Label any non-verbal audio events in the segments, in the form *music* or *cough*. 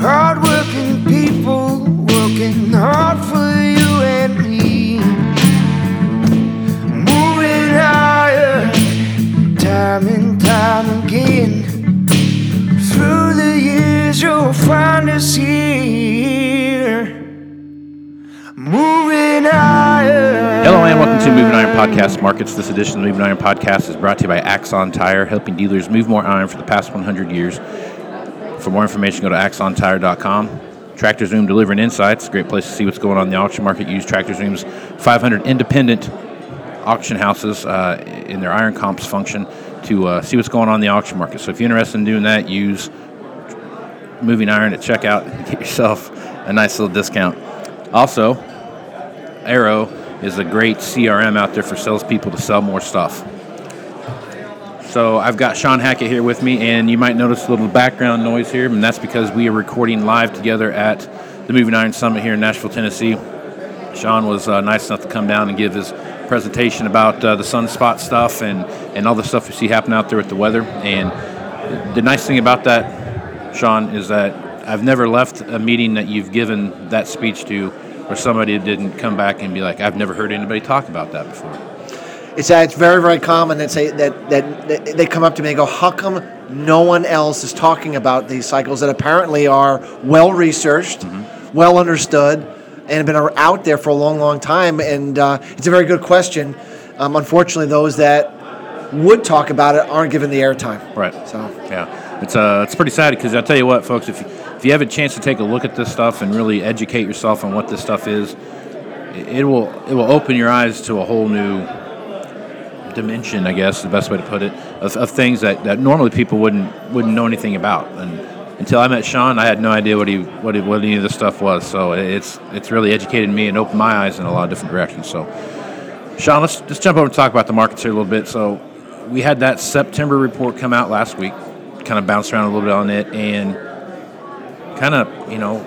Hardworking people working hard for you and me. Moving higher, time and time again. Through the years, you'll find us here. Moving higher. Hello and welcome to Moving Iron Podcast Markets. This edition of the Moving Iron Podcast is brought to you by Axon Tire, helping dealers move more iron for the past 100 years. For more information, go to axontire.com. Tractor Zoom delivering insights. Great place to see what's going on in the auction market. Use Tractor Zoom's 500 independent auction houses uh, in their IronComps function to uh, see what's going on in the auction market. So if you're interested in doing that, use Moving Iron at checkout and get yourself a nice little discount. Also, Arrow is a great CRM out there for salespeople to sell more stuff. So I've got Shawn Hackett here with me, and you might notice a little background noise here, and that's because we are recording live together at the Moving Iron Summit here in Nashville, Tennessee. Shawn was uh, nice enough to come down and give his presentation about uh, the sunspot stuff and, and all the stuff we see happen out there with the weather. And the nice thing about that, Shawn, is that I've never left a meeting that you've given that speech to where somebody didn't come back and be like, I've never heard anybody talk about that before. It's that it's very very common that say that, that that they come up to me and go, how come no one else is talking about these cycles that apparently are well researched, well understood, and have been out there for a long long time? And uh, it's a very good question. Um, unfortunately, those that would talk about it aren't given the airtime. Right. So Yeah, it's uh, it's pretty sad because I tell you what, folks, if you, if you have a chance to take a look at this stuff and really educate yourself on what this stuff is, it, it will it will open your eyes to a whole new dimension, I guess, the best way to put it, of, of things that, that normally people wouldn't wouldn't know anything about. And until I met Shawn, I had no idea what he what, he, what any of this stuff was. So it's it's really educated me and opened my eyes in a lot of different directions. So, Shawn, let's just jump over and talk about the markets here a little bit. So, we had that September report come out last week, kind of bounced around a little bit on it, and kind of you know,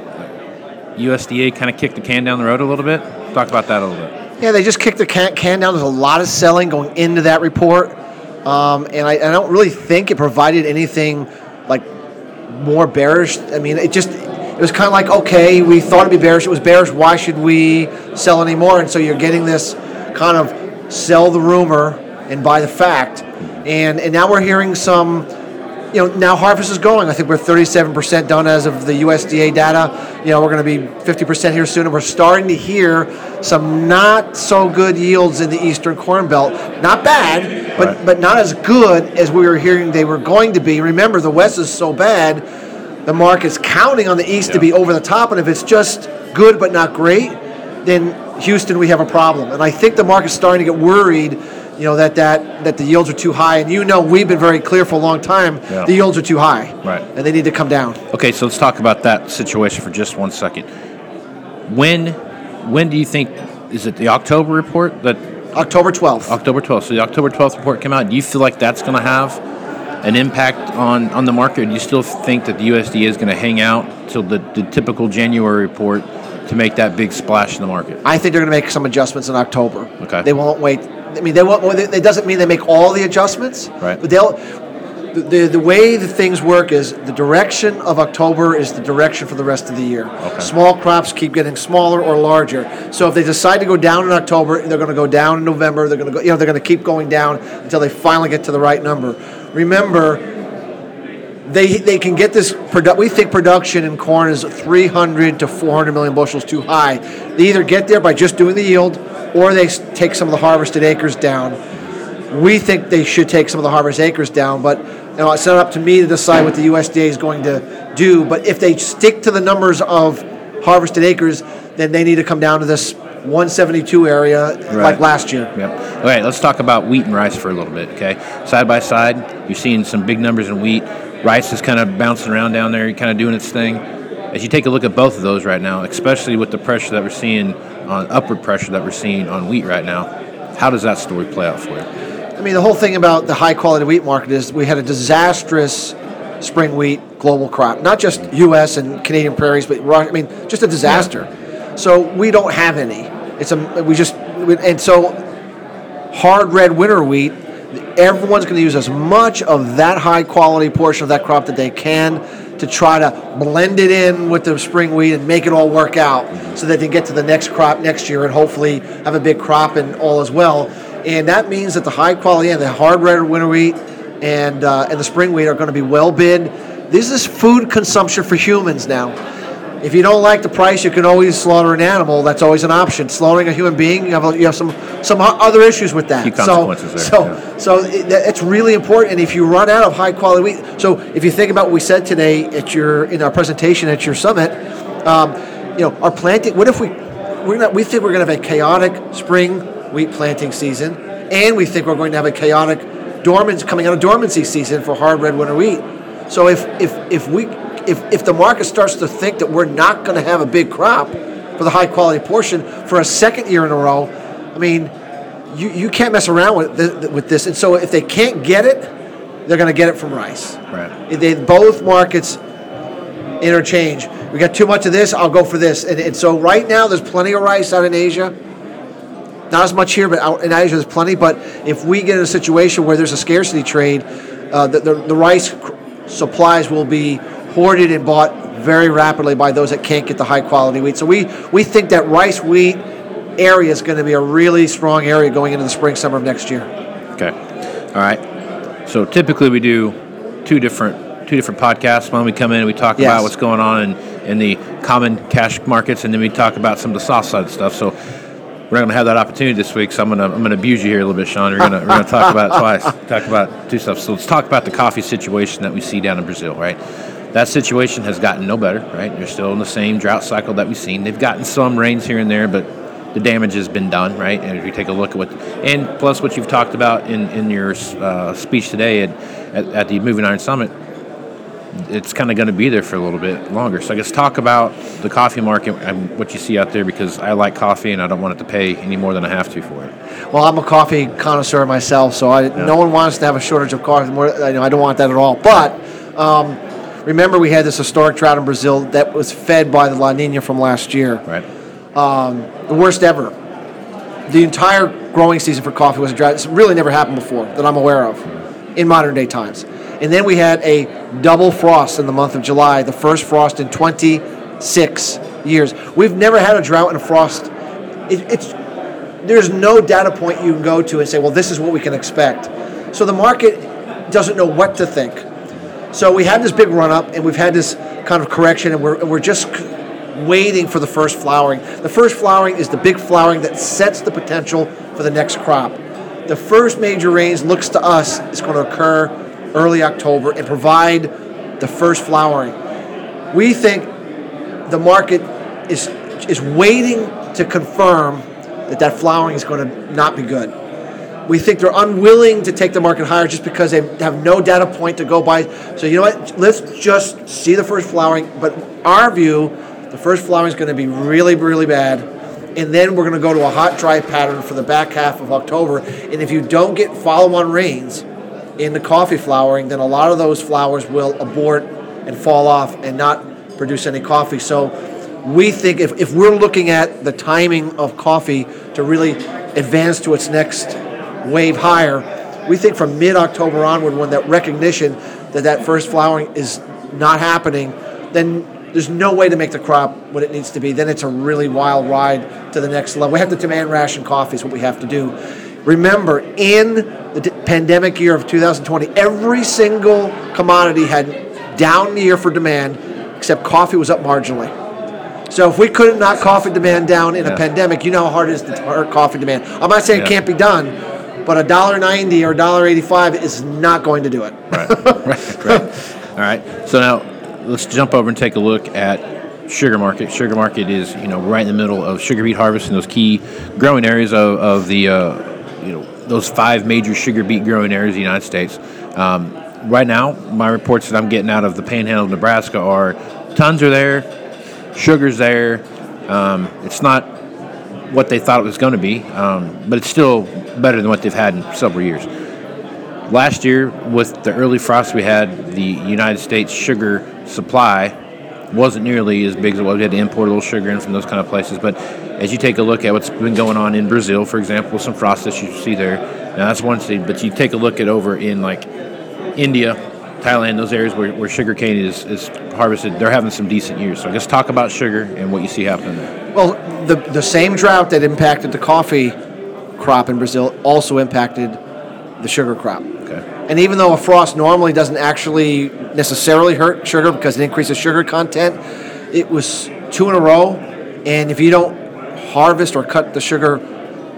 USDA kind of kicked the can down the road a little bit. Talk about that a little bit. Yeah, they just kicked the can, can down. There's a lot of selling going into that report, um, and I, I don't really think it provided anything like more bearish. I mean, it just it was kind of like okay, we thought it'd be bearish. It was bearish. Why should we sell anymore? And so you're getting this kind of sell the rumor and buy the fact, and and now we're hearing some. You know, now harvest is going. I think we're 37% done as of the USDA data. You know, we're going to be 50% here soon, and we're starting to hear some not so good yields in the Eastern Corn Belt. Not bad, but Right. but not as good as we were hearing they were going to be. Remember, the West is so bad, the market's counting on the East to be over the top, and if it's just good but not great, then Houston, we have a problem. And I think the market's starting to get worried. You know that that that the yields are too high, and you know we've been very clear for a long time. Yeah. The yields are too high, Right. And they need to come down. Okay, so let's talk about that situation for just one second. When when do you think is it the October report that October 12th. October 12th? So the October 12th report came out. Do you feel like that's going to have an impact on, on the market? Do you still think that the USDA is going to hang out till the, the typical January report to make that big splash in the market? I think they're going to make some adjustments in October. Okay. They won't wait. I mean, they won't. It doesn't mean they make all the adjustments. Right. But they'll. The, the, the way the things work is the direction of October is the direction for the rest of the year. Okay. Small crops keep getting smaller or larger. So if they decide to go down in October, they're going to go down in November. They're going to go. You know, they're going to keep going down until they finally get to the right number. Remember, they they can get this. Produ- we think production in corn is 300 to 400 million bushels too high. They either get there by just doing the yield, or they take some of the harvested acres down. We think they should take some of the harvest acres down, but you know, it's not up to me to decide what the USDA is going to do. But if they stick to the numbers of harvested acres, then they need to come down to this 172 area like last year. Yep. All right, let's talk about wheat and rice for a little bit, okay? Side by side, you're seeing some big numbers in wheat. Rice is kind of bouncing around down there, kind of doing its thing. As you take a look at both of those right now, especially with the pressure that we're seeing on upward pressure that we're seeing on wheat right now, how does that story play out for you? I mean, the whole thing about the high quality wheat market is we had a disastrous spring wheat global crop, not just U.S. and Canadian prairies, but I mean, just a disaster. So we don't have any. It's a we just and so hard red winter wheat. Everyone's going to use as much of that high quality portion of that crop that they can to try to blend it in with the spring wheat and make it all work out so that they get to the next crop next year and hopefully have a big crop and all as well. And that means that the high quality and the hard red winter wheat and uh, and the spring wheat are going to be well bid. This is food consumption for humans now. If you don't like the price, you can always slaughter an animal. That's always an option. Slaughtering a human being, you have, you have some some other issues with that. Consequences there, so, yeah. so it, it's really important. And if you run out of high quality wheat, so if you think about what we said today at your in our presentation at your summit, um, you know, our planting. What if we we're not, we think we're going to have a chaotic spring wheat planting season, and we think we're going to have a chaotic dormant coming out of dormancy season for hard red winter wheat. So if if if we if, if the market starts to think that we're not going to have a big crop for the high quality portion for a second year in a row, I mean, you, you can't mess around with th- with this. And so if they can't get it, they're going to get it from rice. Right. They both markets interchange. We got too much of this, I'll go for this. And, and so right now there's plenty of rice out in Asia. Not as much here, but out in Asia there's plenty. But if we get in a situation where there's a scarcity trade, uh, the, the, the rice supplies will be hoarded and bought very rapidly by those that can't get the high quality wheat. So we, we think that rice wheat area is going to be a really strong area going into the spring summer of next year. Okay. All right. So typically we do two different two different podcasts. One we come in and we talk Yes. about what's going on in, in the common cash markets, and then we talk about some of the soft side stuff. So we're not going to have that opportunity this week. So I'm going to I'm going to abuse you here a little bit, Shawn. We're going to we're going to talk about it *laughs* twice. Talk about two stuff. So let's talk about the coffee situation that we see down in Brazil. Right. That situation has gotten no better. Right. They're still in the same drought cycle that we've seen. They've gotten some rains here and there, but the damage has been done, right? And if you take a look at what, and plus what you've talked about in, in your uh, speech today at, at, at the Moving Iron Summit, it's kind of going to be there for a little bit longer. So I guess talk about the coffee market and what you see out there because I like coffee and I don't want it to pay any more than I have to for it. Well, I'm a coffee connoisseur myself, so I, no one wants to have a shortage of coffee. More, I, know, I don't want that at all. But um, remember, we had this historic drought in Brazil that was fed by the La Nina from last year, Right. Um, the worst ever. The entire growing season for coffee was a drought. It's really never happened before that I'm aware of in modern day times. And then we had a double frost in the month of July, the first frost in 26 years. We've never had a drought and a frost. It, it's there's no data point you can go to and say, well, this is what we can expect. So the market doesn't know what to think. So we had this big run up, and we've had this kind of correction, and we're, and we're just waiting for the first flowering. The first flowering is the big flowering that sets the potential for the next crop. The first major rains looks to us is going to occur early October and provide the first flowering. We think the market is is waiting to confirm that that flowering is going to not be good. We think they're unwilling to take the market higher just because they have no data point to go by. So you know what? Let's just see the first flowering. But our view, the first flowering is going to be really, really bad, and then we're going to go to a hot, dry pattern for the back half of October. And if you don't get follow-on rains in the coffee flowering, then a lot of those flowers will abort and fall off and not produce any coffee. So we think if, if we're looking at the timing of coffee to really advance to its next wave higher, we think from mid-October onward, when that recognition that that first flowering is not happening, then there's no way to make the crop what it needs to be. Then it's a really wild ride to the next level. We have to demand ration coffee is what we have to do. Remember, in the d- pandemic year of 2020, every single commodity had down the year for demand, except coffee was up marginally. So if we couldn't knock coffee demand down in Yeah. a pandemic, you know how hard it is to hurt coffee demand. I'm not saying Yeah. it can't be done, but a dollar ninety or dollar eighty-five is not going to do it. Right, right, right. All right. So now let's jump over and take a look at sugar market. Sugar market is you know right in the middle of sugar beet harvest in those key growing areas of, of the uh, you know those five major sugar beet growing areas of the United States. Um, right now, my reports that I'm getting out of the Panhandle of Nebraska are tons are there, sugar's there. Um, it's not what they thought it was going to be, um, but it's still better than what they've had in several years. Last year, with the early frost we had, the United States sugar supply wasn't nearly as big as was. We had to import a little sugar in from those kind of places. But as you take a look at what's been going on in Brazil, for example, some frost that you see there, now that's one thing. But you take a look at over in like India, Thailand, those areas where, where sugar cane is, is harvested, they're having some decent years. So let's talk about sugar and what you see happening there. Well, the the same drought that impacted the coffee crop in Brazil also impacted the sugar crop. Okay. And even though a frost normally doesn't actually necessarily hurt sugar because it increases sugar content, it was two in a row. And if you don't harvest or cut the sugar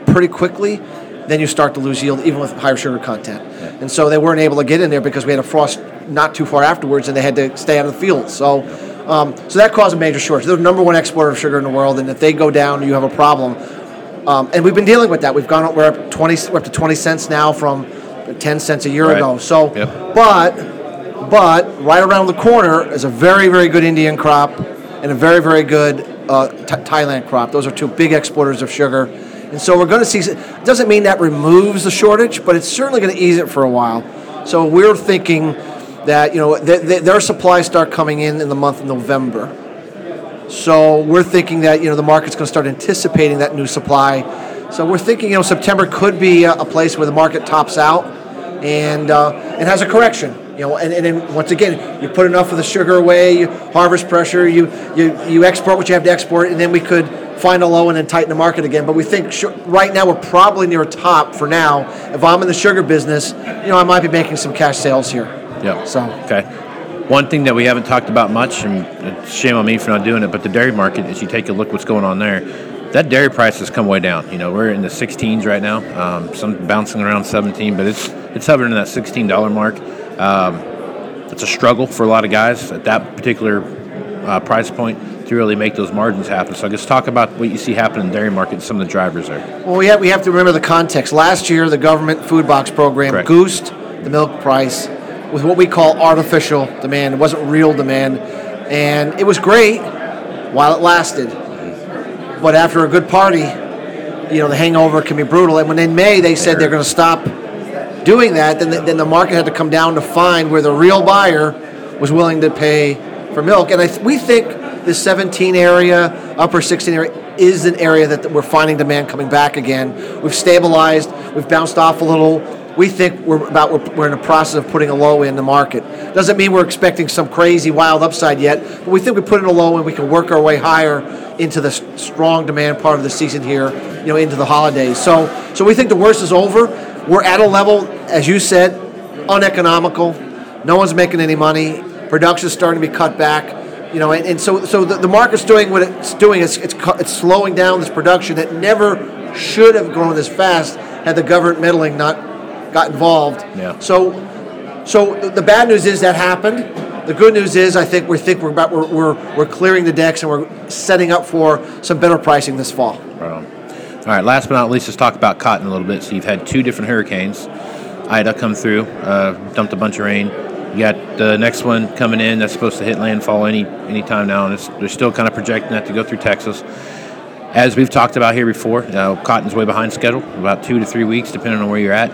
pretty quickly, then you start to lose yield even with higher sugar content. And so they weren't able to get in there because we had a frost not too far afterwards and they had to stay out of the field. So, um, so that caused a major shortage. They're the number one exporter of sugar in the world, and if they go down, you have a problem. Um, and we've been dealing with that. We've gone up, we're up 20, we're up to 20 cents now from 10 cents a year Right. ago. So, Yep. but, but right around the corner is a very, very good Indian crop and a very, very good uh, Th- Thailand crop. Those are two big exporters of sugar. And so we're going to see, it doesn't mean that removes the shortage, but it's certainly going to ease it for a while. So we're thinking that, you know, th- th- their supplies start coming in in the month of November. So we're thinking that you know the market's going to start anticipating that new supply. So we're thinking you know September could be a, a place where the market tops out and uh, and has a correction. You know, and, and then once again, you put enough of the sugar away, you harvest pressure, you, you you export what you have to export, and then we could find a low and then tighten the market again. But we think sh- right now we're probably near a top for now. If I'm in the sugar business, you know, I might be making some cash sales here. Yeah. So Okay. One thing that we haven't talked about much, and it's shame on me for not doing it, but the dairy market, as you take a look what's going on there, that dairy price has come way down. You know, we're in the 16s right now, um, some bouncing around 17, but it's it's hovering in that $16 mark. Um, it's a struggle for a lot of guys at that particular uh, price point to really make those margins happen. So I guess talk about what you see happening in the dairy market and some of the drivers there. Well, we have, we have to remember the context. Last year, the government food box program Correct. goosed the milk price with what we call artificial demand. It wasn't real demand. And it was great while it lasted. But after a good party, you know, the hangover can be brutal. And when in May they said they're going to stop doing that, then the, then the market had to come down to find where the real buyer was willing to pay for milk. And I th- we think the 17 area, upper 16 area, is an area that we're finding demand coming back again. We've stabilized, we've bounced off a little. We think we're about we're, in the process of putting a low in the market. Doesn't mean we're expecting some crazy wild upside yet, but we think we put in a low and we can work our way higher into the strong demand part of the season here, you know, into the holidays. So, so we think the worst is over. We're at a level, as you said, uneconomical. No one's making any money. Production's starting to be cut back. You know, and, and so so the, the market's doing what it's doing. It's, it's it's slowing down this production that never should have grown this fast had the government meddling not got involved. Yeah. So so the- bad news is that happened. The good news is I think we think we're about we're, we're, we're clearing the decks and we're setting up for some better pricing this fall. Right. All right, last but not least, let's talk about cotton a little bit. So you've had two different hurricanes. Ida come through, uh, dumped a bunch of rain. You got the next one coming in that's supposed to hit landfall any any time now, and they're still kind of projecting that to go through Texas. As we've talked about here before, uh, cotton's way behind schedule, about two to three weeks, depending on where you're at.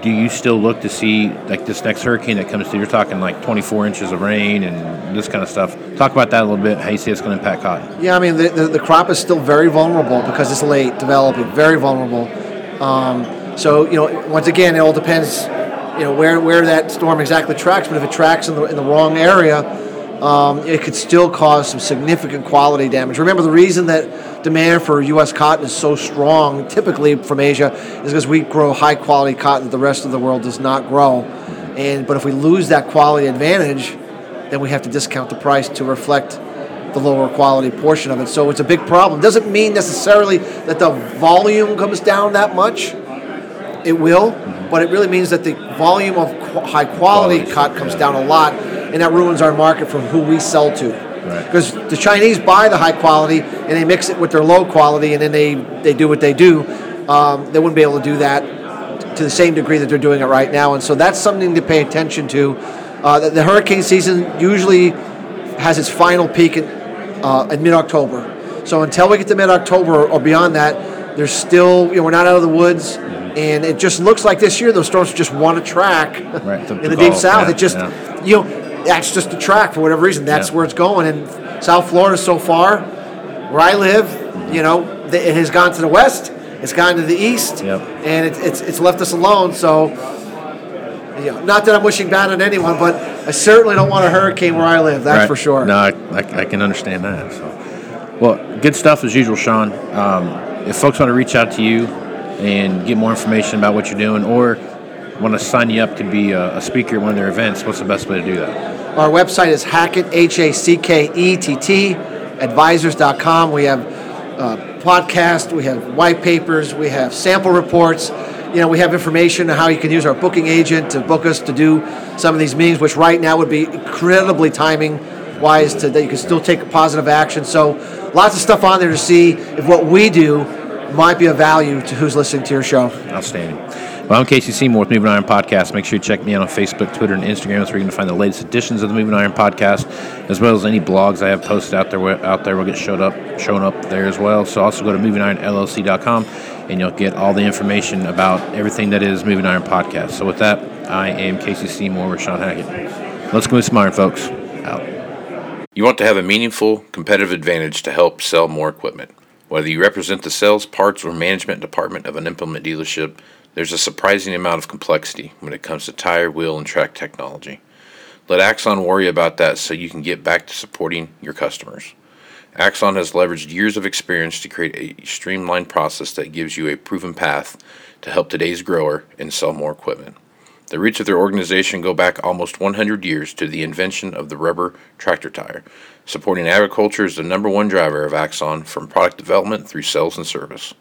Do you still look to see like this next hurricane that comes through? You're talking like 24 inches of rain and this kind of stuff. Talk about that a little bit. How you see it's going to impact cotton? Yeah, I mean the, the, the crop is still very vulnerable because it's late developing, very vulnerable. Um, so you know, once again, it all depends, you know, where, where that storm exactly tracks. But if it tracks in the, in the wrong area, um, it could still cause some significant quality damage. Remember, the reason that demand for U.S. cotton is so strong, typically from Asia, is because we grow high quality cotton that the rest of the world does not grow. And but if we lose that quality advantage, then we have to discount the price to reflect the lower quality portion of it. So it's a big problem. Doesn't mean necessarily that the volume comes down that much. It will, but it really means that the volume of qu- high quality Quality, cut comes yeah. down a lot, and that ruins our market from who we sell to. Right. Because the Chinese buy the high quality and they mix it with their low quality, and then they, they do what they do. Um, they wouldn't be able to do that to the same degree that they're doing it right now, and so that's something to pay attention to. Uh, the, the hurricane season usually has its final peak in, uh, in mid-October. So until we get to mid-October or beyond that, there's still you know we're not out of the woods, and it just looks like this year those storms just want to track Right, in the deep south. yeah, it just yeah. you know that's just a track for whatever reason. That's Yeah. where it's going, and South Florida so far, where I live, you know, it has gone to the west, it's gone to the east, Yep. and it, it's it's left us alone. So. You know, not that I'm wishing bad on anyone, but I certainly don't want a hurricane where I live. That's Right. for sure. No, I, I, I can understand that. So, well, good stuff as usual, Shawn. Um, if folks want to reach out to you and get more information about what you're doing, or want to sign you up to be a, a speaker at one of their events, what's the best way to do that? Our website is Hackett, H A C K E T T, advisors.com. We have uh, podcasts, we have white papers, we have sample reports. You know, we have information on how you can use our booking agent to book us to do some of these meetings, which right now would be incredibly timing wise to that you can still take positive action. So lots of stuff on there to see if what we do might be of value to who's listening to your show. Outstanding. Well, I'm Casey Seymour with Moving Iron Podcast. Make sure you check me out on Facebook, Twitter, and Instagram. That's where you're going to find the latest editions of the Moving Iron Podcast, as well as any blogs I have posted out there. Out there will get showed up, shown up there as well. So also go to movingironllc.com, and you'll get all the information about everything that is Moving Iron Podcast. So with that, I am Casey Seymour with Shawn Hackett. Let's go with some iron, folks. Out. You want to have a meaningful competitive advantage to help sell more equipment. Whether you represent the sales, parts, or management department of an implement dealership, there's a surprising amount of complexity when it comes to tire, wheel, and track technology. Let Axon worry about that so you can get back to supporting your customers. Axon has leveraged years of experience to create a streamlined process that gives you a proven path to help today's grower and sell more equipment. The roots of their organization go back almost 100 years to the invention of the rubber tractor tire. Supporting agriculture is the number one driver of Axon from product development through sales and service.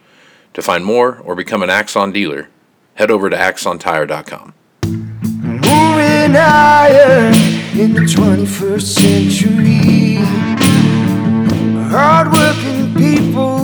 To find more or become an Axon dealer, head over to axontire.com. Moving higher in the 21st century. Hardworking people